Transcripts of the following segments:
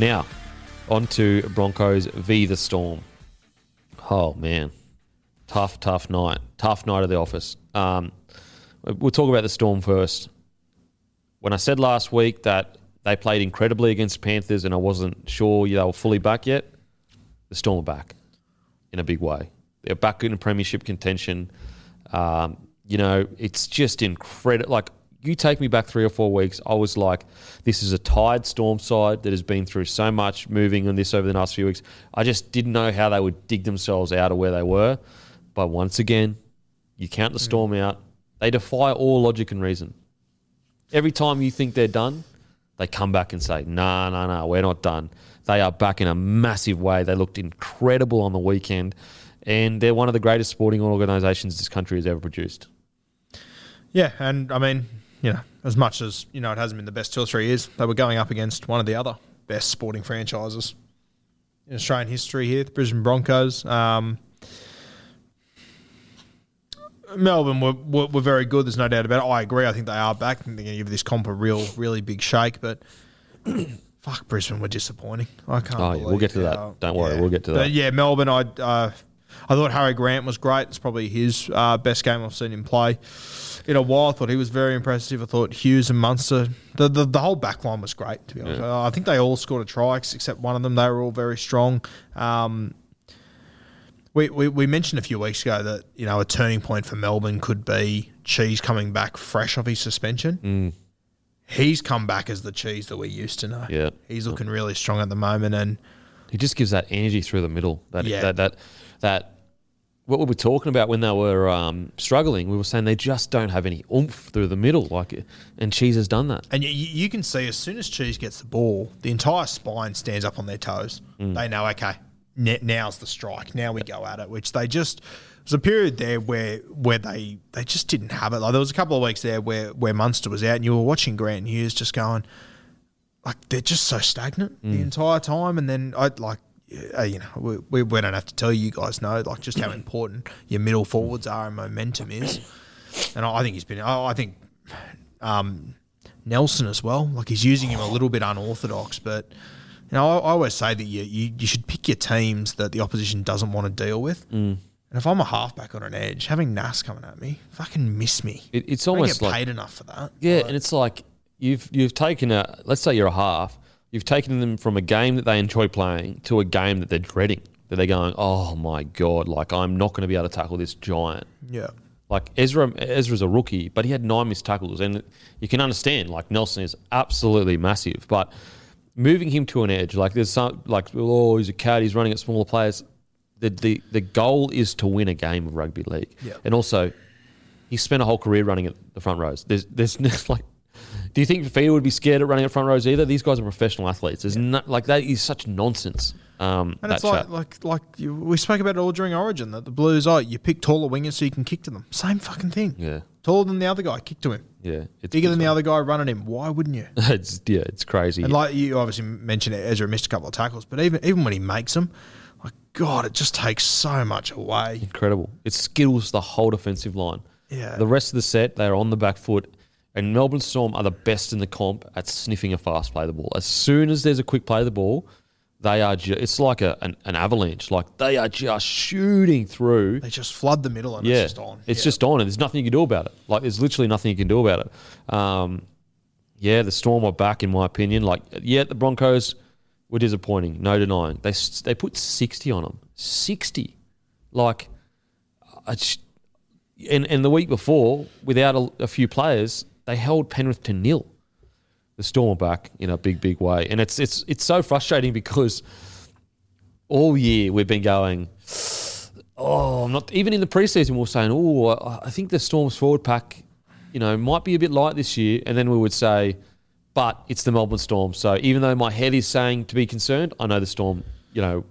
Now, on to Broncos v the Storm. Oh, man. Tough, tough night. Tough night at the office. Um, we'll talk about the Storm first. When I said last week that they played incredibly against Panthers and I wasn't sure they were fully back yet, the Storm are back in a big way. They're back in premiership contention. Um, you know, it's just incredible. Like, you take me back three or four weeks, I was like, this is a tired Storm side that has been through so much moving on this over the last few weeks. I just didn't know how they would dig themselves out of where they were. But once again, you count the hmm. Storm out, they defy all logic and reason. Every time you think they're done, they come back and say, no, no, no, we're not done. They are back in a massive way. They looked incredible on the weekend. And they're one of the greatest sporting organisations this country has ever produced. Yeah, and I mean, you know, as much as you know, it hasn't been the best two or three years. They were going up against one of the other best sporting franchises in Australian history here, the Brisbane Broncos. Um, Melbourne were, were, were very good. There's no doubt about it. I agree. I think they are back. I think they're going to give this comp a real, really big shake. But fuck, Brisbane were disappointing. I can't. Oh, yeah, we'll get to that. how- Don't worry, yeah. we'll get to But that. yeah, Melbourne. I uh, I thought Harry Grant was great. It's probably his uh, best game I've seen him play in a while. I thought he was very impressive. I thought Hughes and Munster. The the, the whole back line was great. To be honest, Uh, I think they all scored a try except one of them. They were all very strong. Um, we, we, we mentioned a few weeks ago that you know a turning point for Melbourne could be Cheese coming back fresh off his suspension. He's come back as the Cheese that we used to know. Yeah. he's looking really strong at the moment, and He just gives that energy through the middle. That Yeah. that that that what we were talking about when they were um, struggling. We were saying they just don't have any oomph through the middle. Like, and Cheese has done that. and you, you can see as soon as Cheese gets the ball, the entire spine stands up on their toes. They know, okay, n- now's the strike. Now we go at it. Which they just there's a period there where where they they just didn't have it. Like there was a couple of weeks there where where Munster was out, and you were watching Grant Hughes just going like they're just so stagnant the entire time. And then I like. Uh, you know, we, we, we don't have to tell you, you guys know like just how important your middle forwards are and momentum is. And I, I think he's been. I, I think um, Nelson as well. Like he's using him a little bit unorthodox, but you know, I, I always say that you, you you should pick your teams that the opposition doesn't want to deal with. Mm. And if I'm a halfback on an edge, having Nas coming at me, fucking miss me. It, it's I almost get like paid enough for that. Yeah, and it's like you've you've taken a let's say you're a half, you've taken them from a game that they enjoy playing to a game that they're dreading. That they're going, oh my god, like I'm not going to be able to tackle this giant. Yeah. Like Ezra, Ezra's a rookie, but he had nine missed tackles, and you can understand. Like Nelson is absolutely massive, but moving him to an edge, like there's some, like oh he's a cat, he's running at smaller players. The the the goal is to win a game of rugby league, Yeah. and also he spent a whole career running at the front rows. There's there's like Do you think Fifita would be scared of running at front rows either? These guys are professional athletes. There's no, like that is such nonsense. Um, And it's like like like you, we spoke about it all during Origin that the Blues, oh, you pick taller wingers so you can kick to them. Same fucking thing. yeah, Taller than the other guy, kick to him. yeah, it's Bigger than the other guy, running him. Why wouldn't you? it's yeah, it's crazy. And like you obviously mentioned, it, Ezra missed a couple of tackles, but even even when he makes them, like God, it just takes so much away. Incredible. It skittles the whole defensive line. Yeah. The rest of the set, they are on the back foot. And Melbourne Storm are the best in the comp at sniffing a fast play of the ball. As soon as there's a quick play of the ball, they are ju- it's like a, an, an avalanche. Like they are just shooting through. They just flood the middle and yeah. it's just on. It's Yeah. just on, and there's nothing you can do about it. Like there's literally nothing you can do about it. Um, yeah, the Storm are back, in my opinion. Like, yeah, the Broncos were disappointing, no denying. They they put sixty on them, sixty. Like, I just, and and the week before, without a, a few players, they held Penrith to nil. The Storm back in a big, big way, and it's it's it's so frustrating because all year we've been going. Oh, I'm not even in the preseason. we're saying, oh, I think the Storm's forward pack, you know, might be a bit light this year. And then we would say, but it's the Melbourne Storm. So even though my head is saying to be concerned, I know the Storm, you know,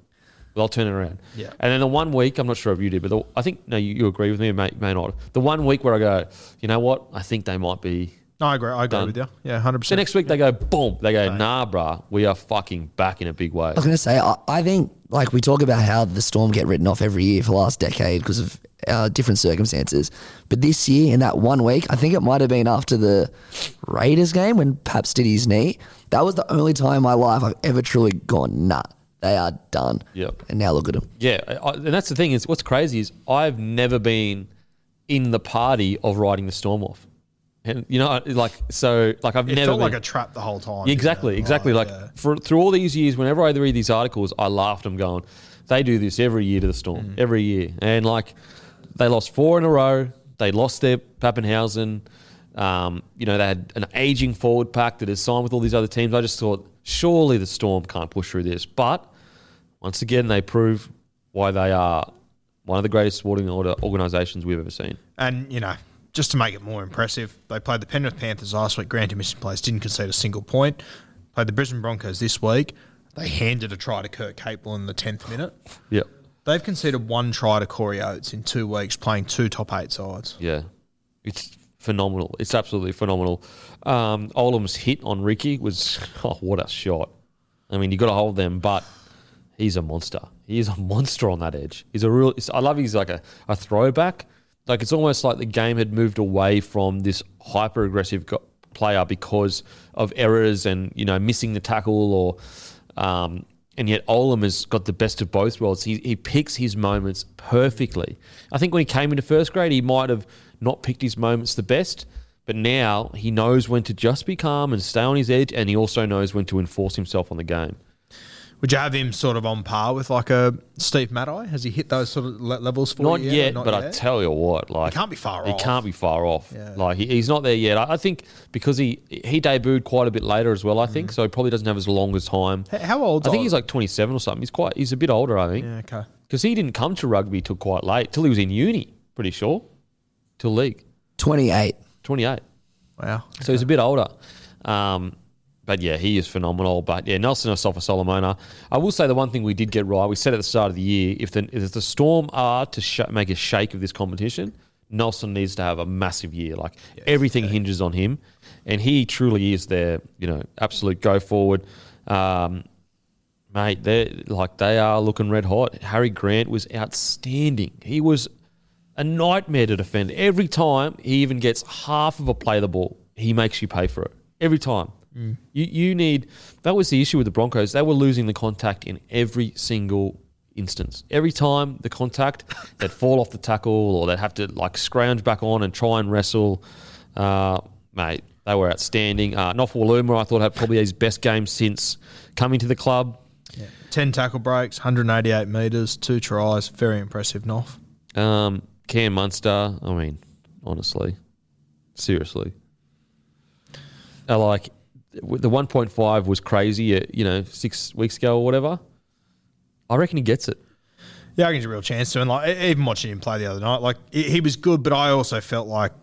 they'll turn it around. Yeah. And then the one week, I'm not sure if you did, but the, I think no, you, you agree with me, may, may not. The one week where I go, you know what, I think they might be. No, I agree. I agree Done. with you. Yeah, hundred percent. The percent. next week they go, boom, they go, nah, bruh, we are fucking back in a big way. I was going to say, I, I think, like, we talk about how the Storm get written off every year for the last decade because of uh, different circumstances. But this year, in that one week, I think it might have been after the Raiders game when Paps did his knee. That was the only time in my life I've ever truly gone, nah, they are done. Yep. And now look at them. Yeah, I, and that's the thing is what's crazy is I've never been in the party of riding the storm off, and you know, like so, like I've It never felt been, like a trap the whole time. Exactly, didn't exactly. Like yeah. for through all these years, whenever I read these articles, I laughed. I'm going, they do this every year to the storm, Mm. every year, and like they lost four in a row. They lost their Papenhuyzen. Um, you know, they had an aging forward pack that is signed with all these other teams. I just thought, surely the Storm can't push through this. But once again, they prove why they are one of the greatest sporting order organisations we've ever seen. And, you know, just to make it more impressive, they played the Penrith Panthers last week, granted missing plays, didn't concede a single point. Played the Brisbane Broncos this week. They handed a try to Kurt Capewell in the 10th minute. Yep. They've conceded one try to Corey Oates in two weeks, playing two top eight sides. Yeah, it's phenomenal. It's absolutely phenomenal. Um, Olam's hit on Riki was oh, what a shot. I mean, you got to hold them, but he's a monster. He is a monster on that edge. He's a real. I love. He's like a, a throwback. Like it's almost like the game had moved away from this hyper aggressive go- player because of errors and you know missing the tackle or. Um, and yet Olam has got the best of both worlds. He, he picks his moments perfectly. I think when he came into first grade, he might have not picked his moments the best, but now he knows when to just be calm and stay on his edge, and he also knows when to enforce himself on the game. Would you have him sort of on par with like a Steve Matai? Has he hit those sort of le- levels for Not you yet, Not but I tell you what, like he can't be far he off. can't be far off. Yeah. Like he, he's not there yet. I, I think because he he debuted quite a bit later as well. I think mm. so. He probably doesn't have as long as time. H- How old? I think he's like twenty seven or something. He's quite. He's a bit older. I think. Yeah, okay. because he didn't come to rugby till quite late, till he was in uni, pretty sure, till league, 28. 28. Wow. So he's a bit older. Um, but yeah, he is phenomenal. But yeah, Nelson Asofa Solomona. I will say the one thing we did get right, we said at the start of the year, if the, if the Storm are to sh- make a shake of this competition, Nelson needs to have a massive year. Like everything hinges on him. And he truly is their, you know, absolute go forward. Um, mate, They're like they are looking red hot. Harry Grant was outstanding. He was a nightmare to defend. Every time he even gets half of a play of the ball, he makes you pay for it. Every time. You you need that was the issue with the Broncos. They were losing the contact in every single instance. Every time the contact, they'd fall off the tackle or they'd have to like scrounge back on and try and wrestle. Uh, mate, they were outstanding. Uh, Nofoaluma, I thought had probably his best game since coming to the club. 10 tackle breaks, 188 metres, two tries. Very impressive, Noff. Um, Cam Munster, I mean, honestly, seriously. I like the 1.5 was crazy, uh, you know, six weeks ago or whatever. I reckon he gets it. Yeah, I think he's a real chance to. And like even watching him play the other night, like he was good, but I also felt like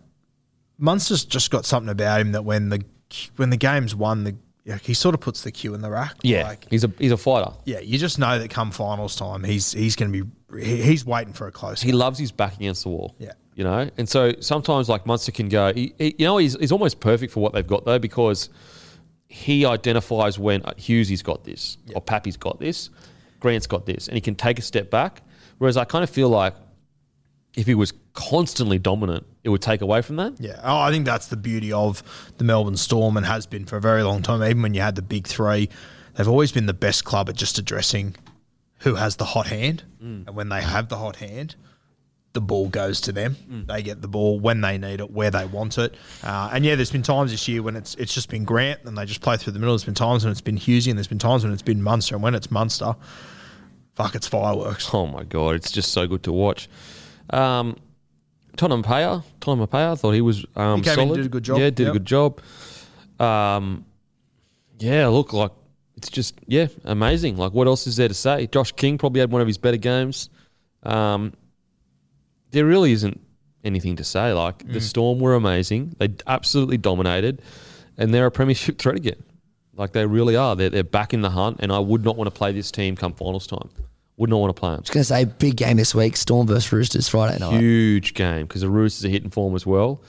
Munster's just got something about him that when the when the game's won, the like, he sort of puts the cue in the rack. Yeah, Like, he's a he's a fighter. yeah, you just know that come finals time, he's he's going to be he, he's waiting for a close. He loves his back against the wall. Yeah. You know, and so sometimes like Munster can go. He, he- you know, he's, he's almost perfect for what they've got though because he identifies when uh, Hughesy's got this or Pappy's got this, Grant's got this, and he can take a step back. Whereas I kind of feel like if he was constantly dominant, it would take away from that. Yeah, oh, I think that's the beauty of the Melbourne Storm and has been for a very long time. Even when you had the big three, they've always been the best club at just addressing who has the hot hand. And when they have the hot hand, the ball goes to them. They get the ball when they need it, where they want it. Uh, and yeah, there's been times this year when it's it's just been Grant and they just play through the middle. There's been times when it's been Hughesy and there's been times when it's been Munster. And when it's Munster, fuck, it's fireworks. Oh my god, it's just so good to watch. Um, Tottenham Payer, Tottenham Payer, thought he was um, He came in and solid. did a good job, Yeah, did yep. a good job. Um, yeah, look like it's just yeah amazing. Like what else is there to say? Josh King probably had one of his better games. Um, there really isn't anything to say. Like Mm. the Storm were amazing. They absolutely dominated, and they're a premiership threat again. Like they really are. They're they're back in the hunt, and I would not want to play this team come finals time. Would not want to play them. Just gonna say, big game this week: Storm versus Roosters Friday night. Huge game because the Roosters are hitting form as well,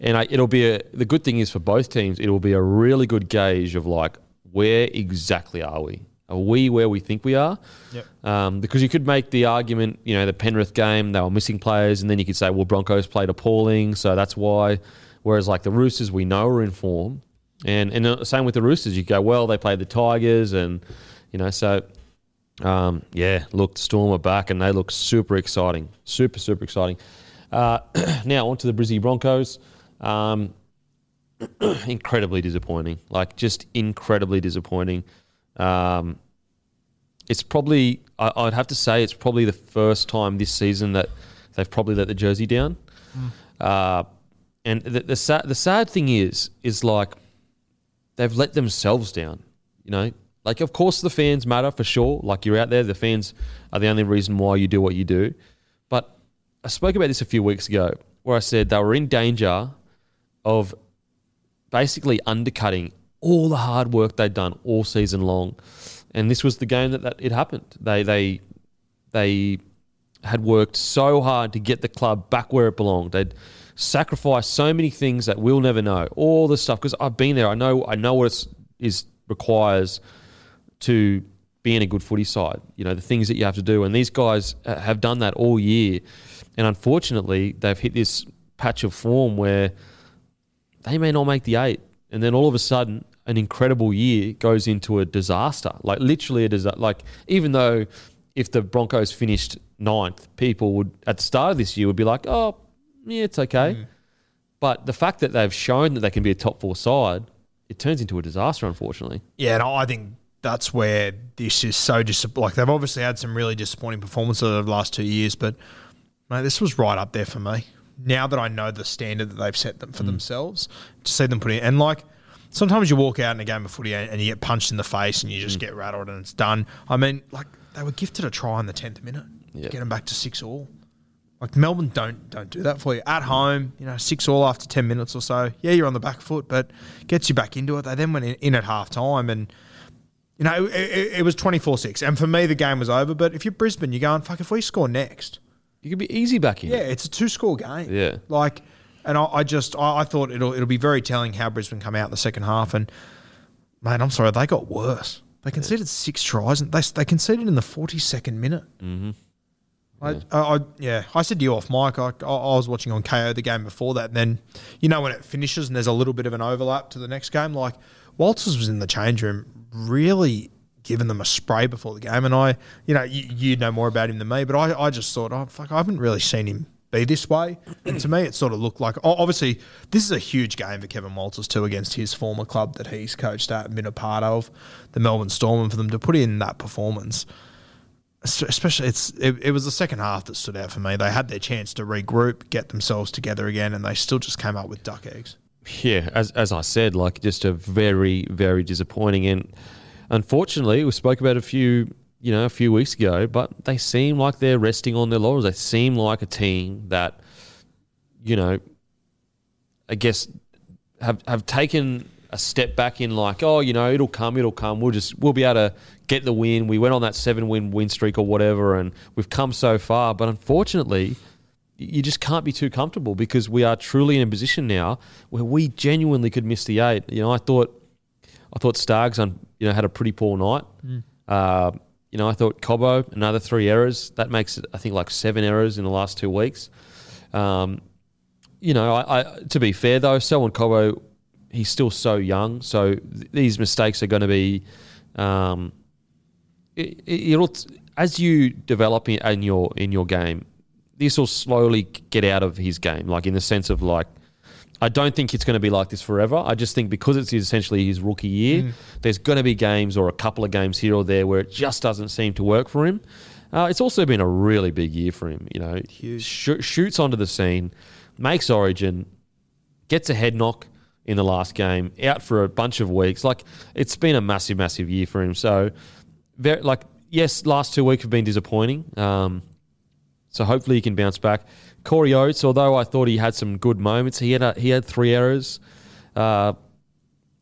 and I, it'll be a. The good thing is for both teams, it will be a really good gauge of like where exactly are we? Are we where we think we are? Yep. Um, because you could make the argument, you know, the Penrith game they were missing players, and then you could say, well, Broncos played appalling, so that's why. Whereas like the Roosters, we know are in form, and and the same with the Roosters. You go, well, they played the Tigers, and you know, so um, yeah, look, Storm are back and they look super exciting. Super, super exciting. Uh, now, on to the Brizzy Broncos. Um, incredibly disappointing. Like, just incredibly disappointing. Um, it's probably, I, I'd have to say, it's probably the first time this season that they've probably let the jersey down. Uh, and the, the, sad, the sad thing is, is like, they've let themselves down. You know, like of course the fans matter for sure. Like you're out there, the fans are the only reason why you do what you do. But I spoke about this a few weeks ago, where I said they were in danger of basically undercutting all the hard work they'd done all season long. And this was the game that, that it happened. They they they had worked so hard to get the club back where it belonged. They'd sacrificed so many things that we'll never know. All the stuff because I've been there. I know. I know what it is requires to be in a good footy side. You know the things that you have to do, and these guys uh, have done that all year. And unfortunately, they've hit this patch of form where they may not make the eight, and then all of a sudden, an incredible year goes into a disaster. Like literally a disaster. Like even though if the Broncos finished ninth, people would at the start of this year would be like, "Oh, yeah, it's okay." But the fact that they've shown that they can be a top four side, it turns into a disaster. Unfortunately, Yeah, and I think that's where this is so dis- like they've obviously had some really disappointing performances over the last two years, but mate, this was right up there for me. Now that I know the standard that they've set them for mm. themselves, to see them put in and like sometimes you walk out in a game of footy and and you get punched in the face and you just mm. get rattled and it's done. I mean, like they were gifted a try in the tenth minute, Yeah. get them back to six all. Like Melbourne don't don't do that for you at home. You know, six all after ten minutes or so. Yeah, you're on the back foot, but gets you back into it. They then went in, in at half time and. You know, it, it, it was 24 6. And for me, the game was over. But if you're Brisbane, you're going, fuck, if we score next, you could be easy back in. yeah, it's a two score game. Yeah. Like, and I, I just, I, I thought it'll it'll be very telling how Brisbane come out in the second half. And, man, I'm sorry, they got worse. They conceded six tries and they, they conceded in the 42nd minute. Mm-hmm. I, I, I, yeah, I said to you off mic, I, I, I was watching on Kayo the game before that. And then, you know, when it finishes and there's a little bit of an overlap to the next game, like Walters was in the change room really giving them a spray before the game. And I, you know, you, you know more about him than me, but I, I just thought, oh, fuck, I haven't really seen him be this way. And to me, it sort of looked like, obviously, this is a huge game for Kevin Walters too against his former club that he's coached at and been a part of, the Melbourne Storm. And for them to put in that performance, especially it's it, it was the second half that stood out for me. They had their chance to regroup, get themselves together again, and they still just came up with duck eggs. Yeah, as as I said, like just a very very disappointing and unfortunately we spoke about a few you know a few weeks ago, but they seem like they're resting on their laurels. They seem like a team that you know I guess have have taken a step back in like, oh, you know, it'll come, it'll come. We'll just we'll be able to get the win. We went on that seven win win streak or whatever, and we've come so far. But unfortunately, you just can't be too comfortable because we are truly in a position now where we genuinely could miss the eight. You know, I thought I thought Starks on you know had a pretty poor night. Uh, you know, I thought Cobbo another three errors. That makes it I think like seven errors in the last two weeks. Um, you know, I, I to be fair though, Selwyn Cobbo, he's still so young, so th- these mistakes are going to be. Um, it, it- it'll as you develop in, in your in your game, this will slowly get out of his game. Like in the sense of like, I don't think it's going to be like this forever. I just think because it's essentially his rookie year, there's going to be games or a couple of games here or there where it just doesn't seem to work for him. Uh, it's also been a really big year for him. You know, Sh- shoots onto the scene, makes Origin, gets a head knock in the last game, out for a bunch of weeks. Like it's been a massive, massive year for him. So, very like yes, last two weeks have been disappointing. Um, so hopefully he can bounce back. Corey Oates, although I thought he had some good moments, he had a, he had three errors. Uh,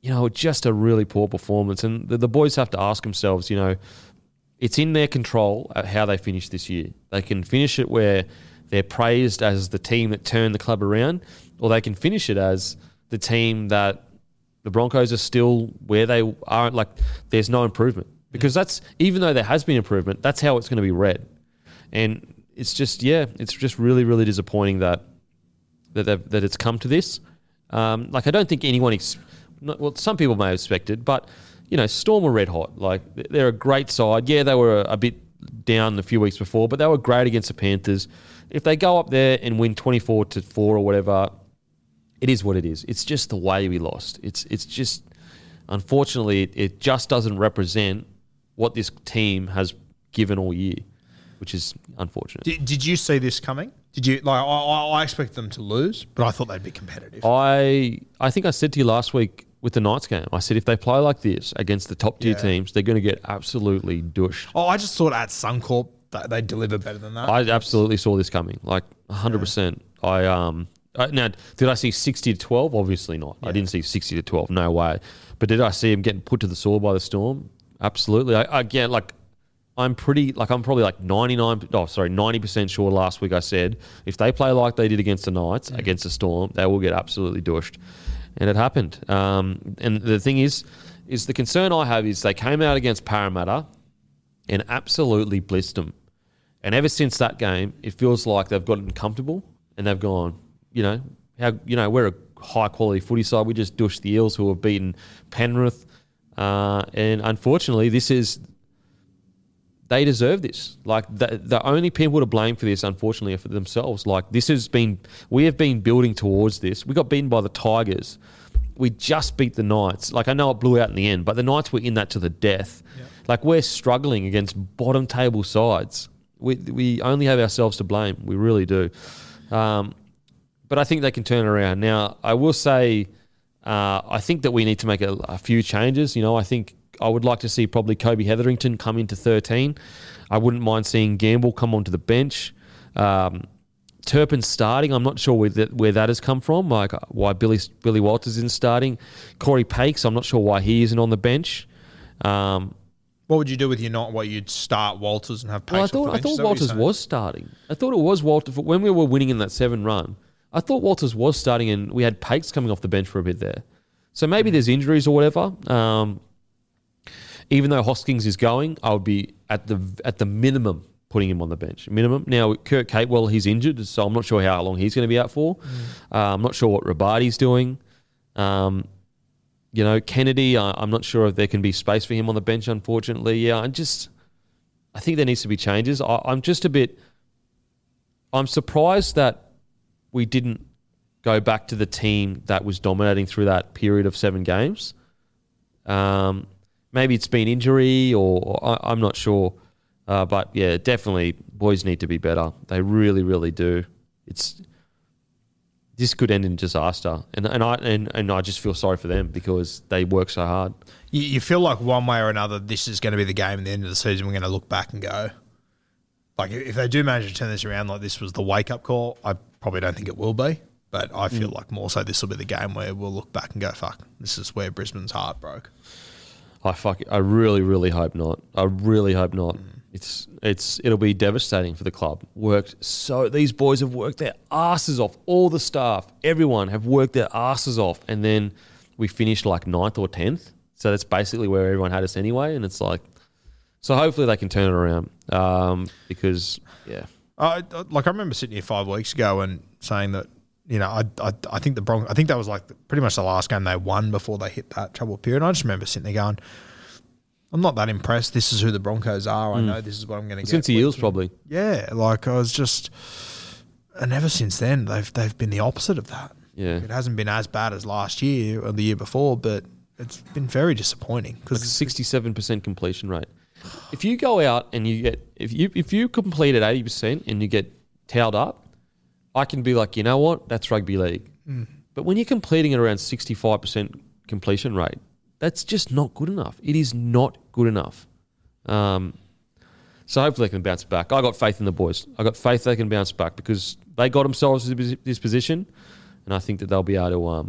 you know, just a really poor performance. And the, the boys have to ask themselves, you know, it's in their control how they finish this year. They can finish it where they're praised as the team that turned the club around, or they can finish it as the team that the Broncos are still where they aren't. Like, there's no improvement because that's even though there has been improvement, that's how it's going to be read. And it's just yeah, it's just really really disappointing that that that it's come to this. Um, like I don't think anyone, ex- not, well, some people may have expected, but you know, Storm were red hot. Like they're a great side. Yeah, they were a, bit down a few weeks before, but they were great against the Panthers. If they go up there and win twenty four to four or whatever, it is what it is. It's just the way we lost. It's it's just unfortunately it just doesn't represent what this team has given all year, which is unfortunate. Did, did you see this coming? Did you like? I, I expect them to lose, but I thought they'd be competitive. I I think I said to you last week with the Knights game. I said if they play like this against the top tier Yeah. teams, they're going to get absolutely douched. Oh, I just thought at Suncorp that they'd deliver better than that. I absolutely saw this coming, like hundred percent. I um I, now did I see sixty to twelve? Obviously not. I didn't see sixty to twelve. No way. But did I see him getting put to the sword by the storm? Absolutely. I, again, like I'm pretty like I'm probably like 99 oh sorry 90% sure last week I said if they play like they did against the Knights against the Storm they will get absolutely douched and it happened. Um, and the thing is is the concern I have is they came out against Parramatta and absolutely blissed them. And ever since that game it feels like they've gotten comfortable and they've gone you know how you know we're a high quality footy side. We just douched the Eels who have beaten Penrith. Uh, and unfortunately this is they deserve this. Like the, the only people to blame for this, unfortunately, are for themselves. Like this has been, we have been building towards this. We got beaten by the Tigers. We just beat the Knights. Like I know it blew out in the end, but the Knights were in that to the death. Like we're struggling against bottom table sides. We we only have ourselves to blame. We really do. Um, but I think they can turn around. Now, I will say, uh, I think that we need to make a, a few changes. You know, I think I would like to see probably Kobe Hetherington come into 13. I wouldn't mind seeing Gamble come onto the bench. Um, Turpin starting. I'm not sure where that, where that has come from. Like uh, why Billy Billy Walters isn't starting. Corey Pakes. I'm not sure why he isn't on the bench. Um, what would you do with your not? What you'd start Walters and have Pace well, I thought I thought that what you're Walters was starting. I thought it was Walters when we were winning in that seven run. I thought Walters was starting, and we had Pakes coming off the bench for a bit there. So maybe there's injuries or whatever. Um, even though Hoskins is going, I would be at the at the minimum putting him on the bench. Minimum. Now Kurt Capewell, he's injured, so I'm not sure how long he's going to be out for. Hmm. Uh, I'm not sure what Rabati's doing. Um, you know, Kennedy, I'm not sure if there can be space for him on the bench. Unfortunately, yeah, I just I think there needs to be changes. I, I'm just a bit. I'm surprised that we didn't go back to the team that was dominating through that period of seven games. Um, maybe it's been injury, or, or I, I'm not sure. Uh, but yeah, definitely, boys need to be better. They really, really do. It's this could end in disaster, and and I and, and I just feel sorry for them because they work so hard. You, you feel like one way or another, this is going to be the game at the end of the season. We're going to look back and go, like, if they do manage to turn this around, like this was the wake up call. I probably don't think it will be, But I Mm. feel like more so this will be the game where we'll look back and go, "Fuck, this is where Brisbane's heart broke." I fuck. I really, really hope not. I really hope not. It's it's it'll be devastating for the club. Worked so these boys have worked their asses off. All the staff, everyone have worked their asses off, and then we finished like ninth or tenth. So that's basically where everyone had us anyway. And it's like, so hopefully they can turn it around. Um, because yeah, I I- like I remember sitting here five weeks ago and saying that you know I I, I think the Bron- I think that was like pretty much the last game they won before they hit that trouble period. I just remember sitting there going, I'm not that impressed. This is who the Broncos are. I hmm. know this is what I'm going to get. since the Eels probably. Yeah, like I was just, and ever since then they've they've been the opposite of that. Yeah. It hasn't been as bad as last year or the year before, but it's been very disappointing because sixty-seven percent completion rate. If you go out and you get if you if you complete at eighty percent and you get towed up, I can be like, you know what, that's rugby league. But when you're completing at around sixty-five percent completion rate, that's just not good enough. It is not good enough. Um, so hopefully they can bounce back. I got faith in the boys. I got faith they can bounce back because they got themselves to this position, and I think that they'll be able to um,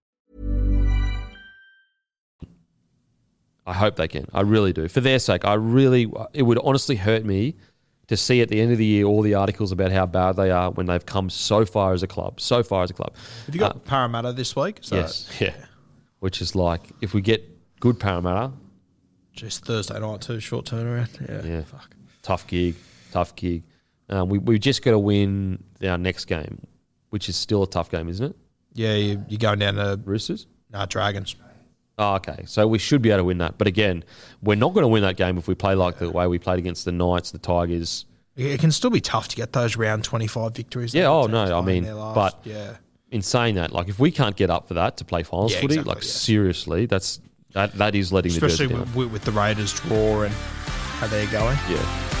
I hope they can. I really do. For their sake, I really, it would honestly hurt me to see at the end of the year all the articles about how bad they are when they've come so far as a club, so far as a club. have you got Parramatta this week? So yes, yeah. Which is like, if we get good Parramatta, just Thursday night too, short turnaround. Yeah, yeah, fuck. tough gig, tough gig. Um, we we just got to win our next game, which is still a tough game, isn't it? Yeah, you, you're going down to Roosters. nah, Dragons. Oh, okay, so we should be able to win that. But again, we're not going to win that game if we play like the way we played against the Knights, the Tigers. It can still be tough to get those round 25 victories. Yeah, oh, no, I mean, but- yeah, in saying that, like if we can't get up for that to play finals Yeah, footy, exactly, like yeah. seriously, that's that that is letting especially the down. with, with the Raiders draw and how they're going. yeah.